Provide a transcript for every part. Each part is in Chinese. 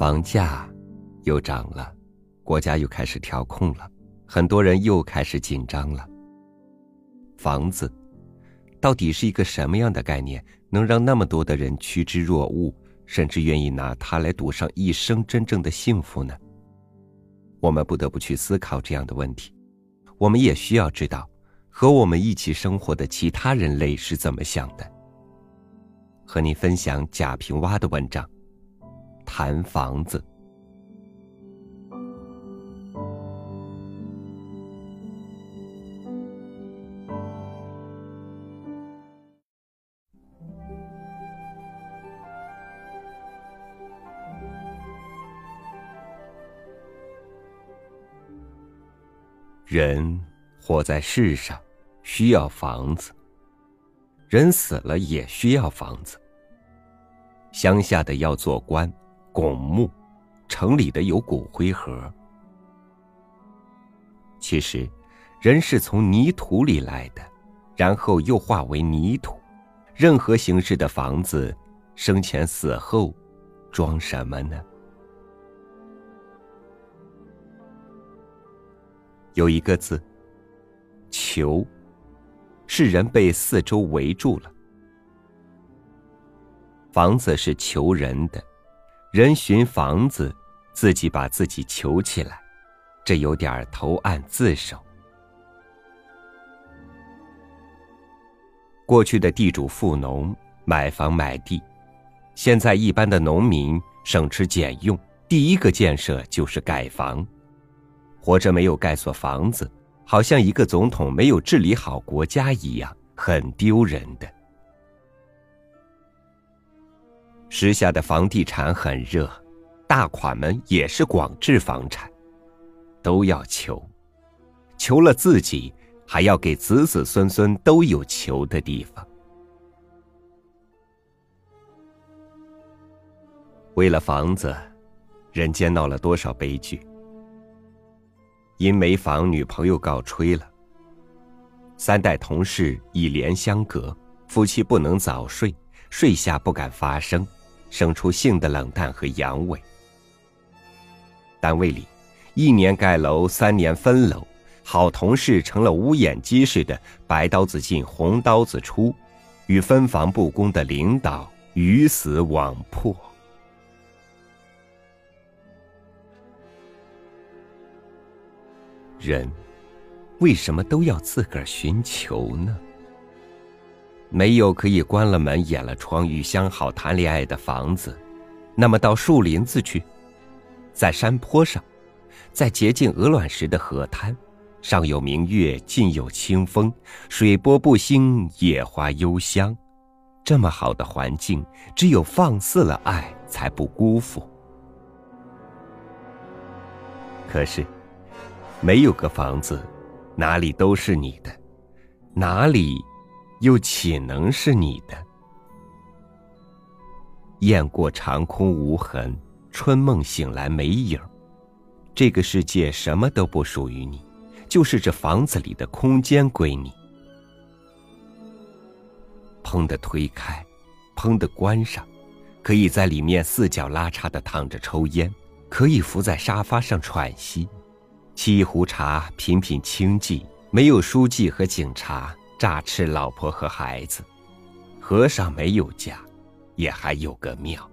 房价又涨了，国家又开始调控了，很多人又开始紧张了。房子到底是一个什么样的概念，能让那么多的人趋之若鹜，甚至愿意拿它来赌上一生真正的幸福呢？我们不得不去思考这样的问题。我们也需要知道，和我们一起生活的其他人类是怎么想的。和你分享贾平凹的文章。谈房子，人活在世上需要房子，人死了也需要房子。乡下的要做官。拱墓，城里的有骨灰盒。其实，人是从泥土里来的，然后又化为泥土。任何形式的房子，生前死后，装什么呢？有一个字，求，是人被四周围住了。房子是求人的。人寻房子，自己把自己囚起来，这有点投案自首。过去的地主富农买房买地，现在一般的农民省吃俭用，第一个建设就是盖房。活着没有盖所房子，好像一个总统没有治理好国家一样，很丢人的。时下的房地产很热，大款们也是广置房产，都要求，求了自己，还要给子子孙孙都有求的地方。为了房子，人间闹了多少悲剧？因没房，女朋友告吹了；三代同事以帘相隔，夫妻不能早睡，睡下不敢发声。生出性的冷淡和阳痿。单位里，一年盖楼，三年分楼，好同事成了乌眼鸡似的，白刀子进红刀子出，与分房不公的领导鱼死网破。人为什么都要自个儿寻求呢？没有可以关了门、掩了窗与相好谈恋爱的房子，那么到树林子去，在山坡上，在洁净鹅卵石的河滩，上有明月，近有清风，水波不兴，野花幽香，这么好的环境，只有放肆了爱，才不辜负。可是，没有个房子，哪里都是你的，哪里？又岂能是你的？雁过长空无痕，春梦醒来没影这个世界什么都不属于你，就是这房子里的空间归你。砰的推开，砰的关上，可以在里面四脚拉叉的躺着抽烟，可以伏在沙发上喘息，沏一壶茶，品品清寂，没有书记和警察。诈吃老婆和孩子，和尚没有家，也还有个庙。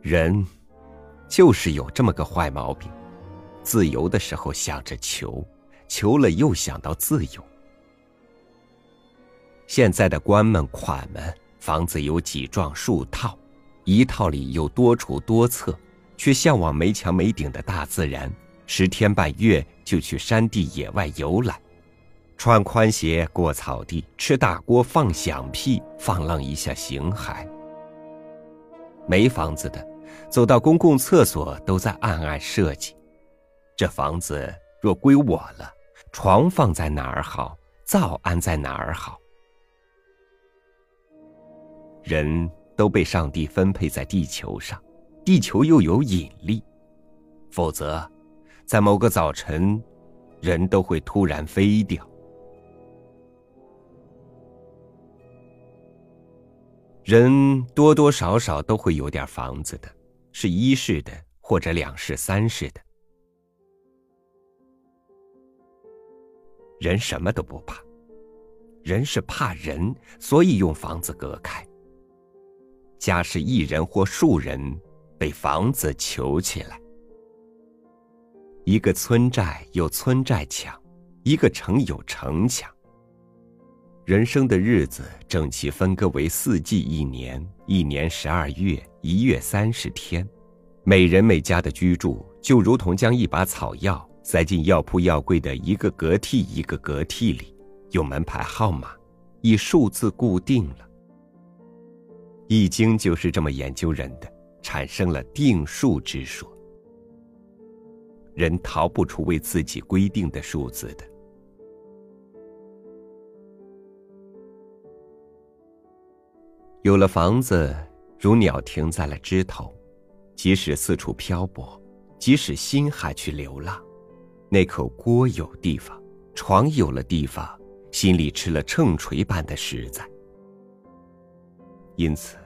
人就是有这么个坏毛病，自由的时候想着求，求了又想到自由。现在的官们、款们，房子有几幢数套，一套里有多处多侧，却向往没墙没顶的大自然。十天半月就去山地野外游览，穿宽鞋过草地，吃大锅放响屁，放浪一下形骸。没房子的，走到公共厕所都在暗暗设计：这房子若归我了，床放在哪儿好？灶安在哪儿好？人都被上帝分配在地球上，地球又有引力，否则。在某个早晨，人都会突然飞掉。人多多少少都会有点房子的，是一室的或者两室、三室的。人什么都不怕，人是怕人，所以用房子隔开。家是一人或数人被房子囚起来。一个村寨有村寨墙，一个城有城墙。人生的日子整齐分割为四季一年，一年十二月，一月三十天。每人每家的居住就如同将一把草药塞进药铺药柜的一个格屉一个格屉里，有门牌号码，以数字固定了。易经就是这么研究人的，产生了定数之说。人逃不出为自己规定的数字的。有了房子，如鸟停在了枝头，即使四处漂泊，即使心还去流浪，那口锅有地方，床有了地方，心里吃了秤锤般的实在。因此，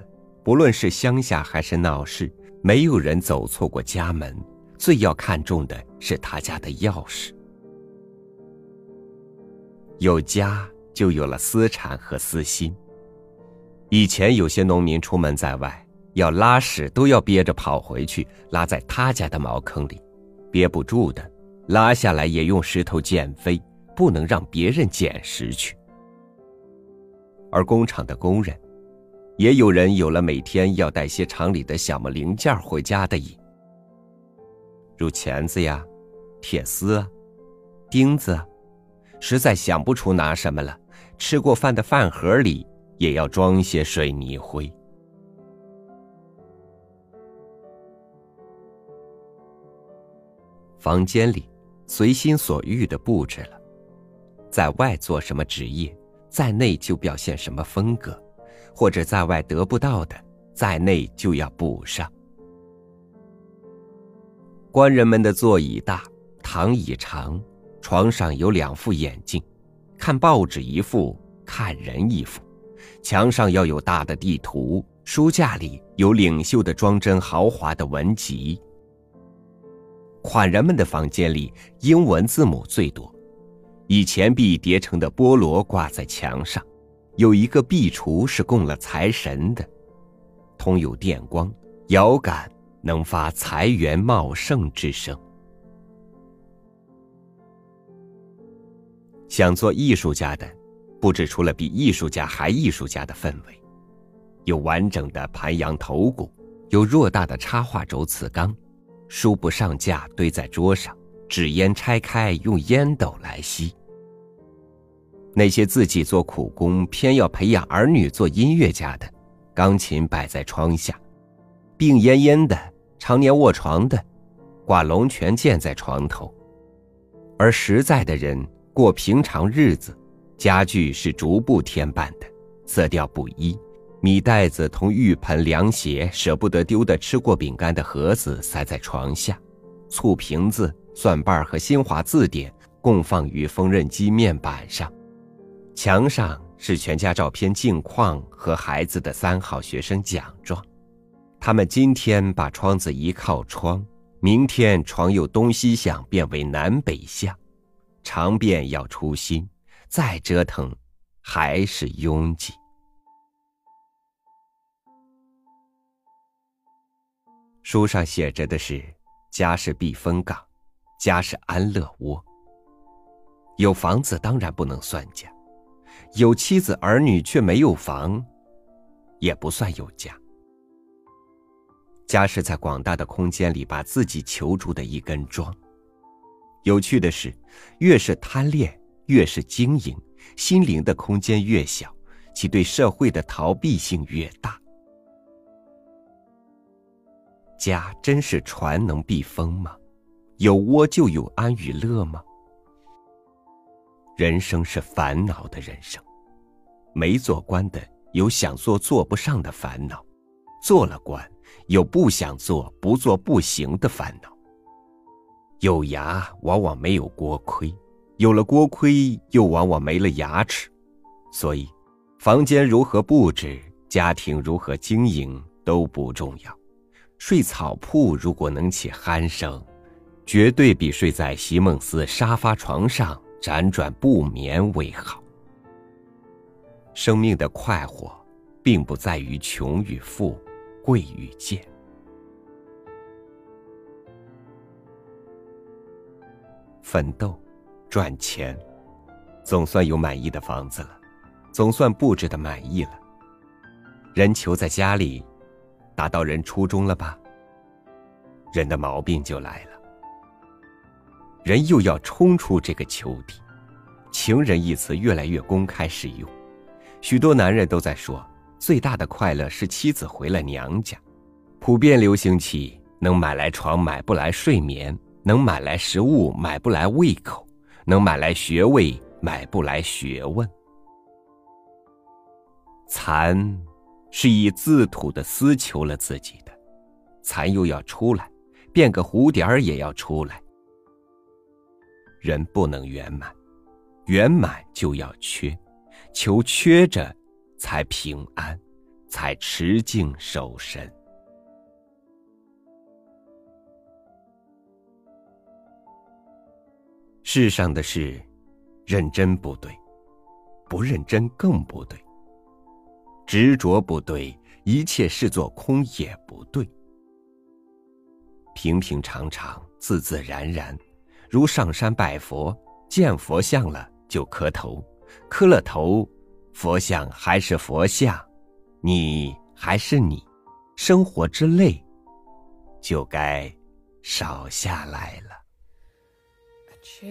不论是乡下还是闹市，没有人走错过家门，最要看重的是他家的钥匙。有家，就有了私产和私心。以前有些农民出门在外，要拉屎都要憋着跑回去，拉在他家的茅坑里，憋不住的，拉下来也用石头捡飞，不能让别人捡拾去。而工厂的工人，也有人有了每天要带些厂里的小木零件回家的瘾，如钳子呀、铁丝、钉子，实在想不出拿什么了，吃过饭的饭盒里。也要装些水泥灰。房间里随心所欲的布置了，在外做什么职业，在内就表现什么风格，或者在外得不到的，在内就要补上。官人们的座椅大，躺椅长，床上有两副眼镜，看报纸一副，看人一副。墙上要有大的地图，书架里有领袖的装帧豪华的文集。款人们的房间里英文字母最多，以钱币叠成的菠萝挂在墙上，有一个壁橱是供了财神的，通有电光，遥感能发财源茂盛之声。想做艺术家的。布置出了比艺术家还艺术家的氛围，有完整的盘羊头骨，有偌大的插画轴瓷缸，书不上架堆在桌上，纸烟拆开用烟斗来吸。那些自己做苦工偏要培养儿女做音乐家的，钢琴摆在窗下，病恹恹的常年卧床的，挂龙泉剑在床头，而实在的人过平常日子。家具是逐步添办的，色调不一。米袋子同浴盆、凉鞋，舍不得丢的吃过饼干的盒子塞在床下，醋瓶子、蒜瓣和新华字典供放于缝纫机面板上。墙上是全家照片、镜框和孩子的三好学生奖状。他们今天把窗子一靠窗，明天床又东西向变为南北向，常便要出新。再折腾，还是拥挤。书上写着的是：家是避风港，家是安乐窝。有房子当然不能算家，有妻子儿女却没有房，也不算有家。家是在广大的空间里把自己求住的一根桩。有趣的是，越是贪恋。越是经营，心灵的空间越小，其对社会的逃避性越大。家真是船能避风吗？有窝就有安与乐吗？人生是烦恼的人生，没做官的有想做做不上的烦恼，做了官有不想做不做不行的烦恼。有牙往往没有锅盔。有了锅盔，又往往没了牙齿，所以，房间如何布置，家庭如何经营都不重要。睡草铺如果能起鼾声，绝对比睡在席梦思沙发床上辗转不眠为好。生命的快活，并不在于穷与富，贵与贱。奋斗，赚钱，总算有满意的房子了，总算布置的满意了。人囚在家里，达到人初衷了吧？人的毛病就来了。人又要冲出这个囚地，情人一词越来越公开使用，许多男人都在说，最大的快乐是妻子回了娘家，普遍流行起能买来床，买不来睡眠。能买来食物，买不来胃口；能买来学位，买不来学问。蚕是以自土的丝求了自己的，蚕又要出来，变个蝴蝶儿也要出来。人不能圆满，圆满就要缺，求缺着，才平安，才持静守神。世上的事，认真不对，不认真更不对。执着不对，一切视作空也不对。平平常常，自自然然，如上山拜佛，见佛像了就磕头，磕了头，佛像还是佛像，你还是你，生活之累，就该少下来了。chair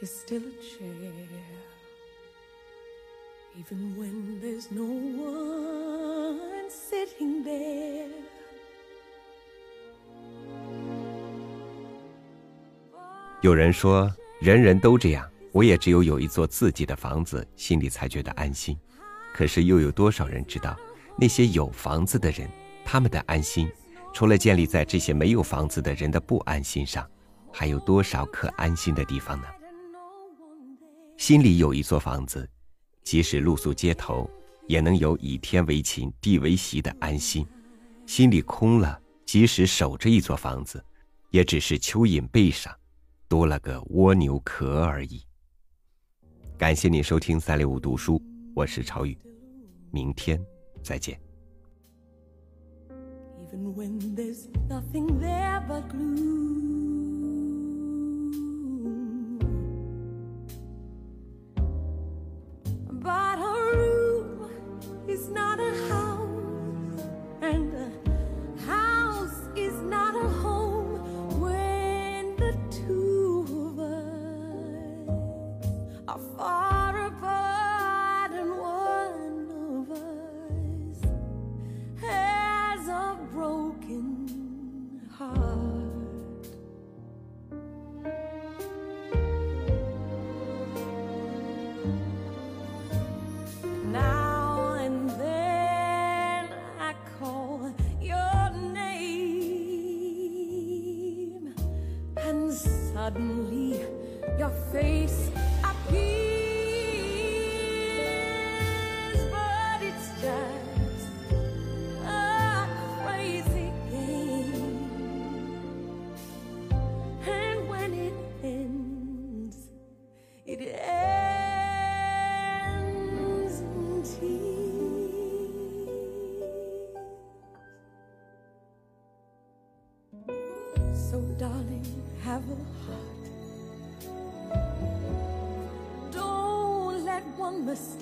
is still a chair even when there's no one sitting there 有人说人人都这样我也只有有一座自己的房子心里才觉得安心可是又有多少人知道那些有房子的人他们的安心除了建立在这些没有房子的人的不安心上还有多少可安心的地方呢？心里有一座房子，即使露宿街头，也能有以天为寝、地为席的安心；心里空了，即使守着一座房子，也只是蚯蚓背上多了个蜗牛壳而已。感谢你收听三六五读书，我是朝宇，明天再见。Suddenly,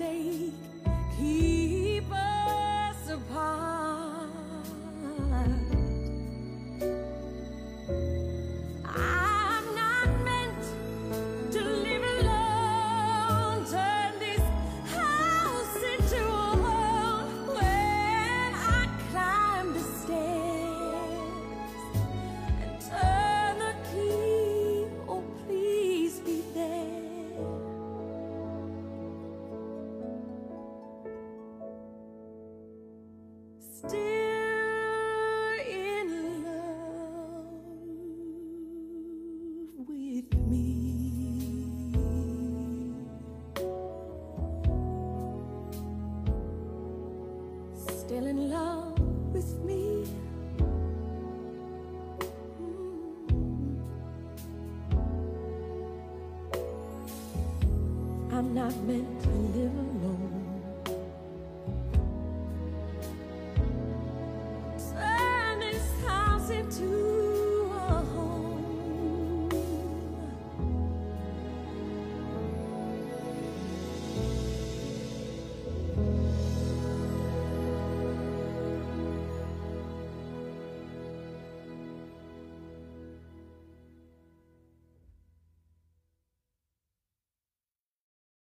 mistake keep us apart. still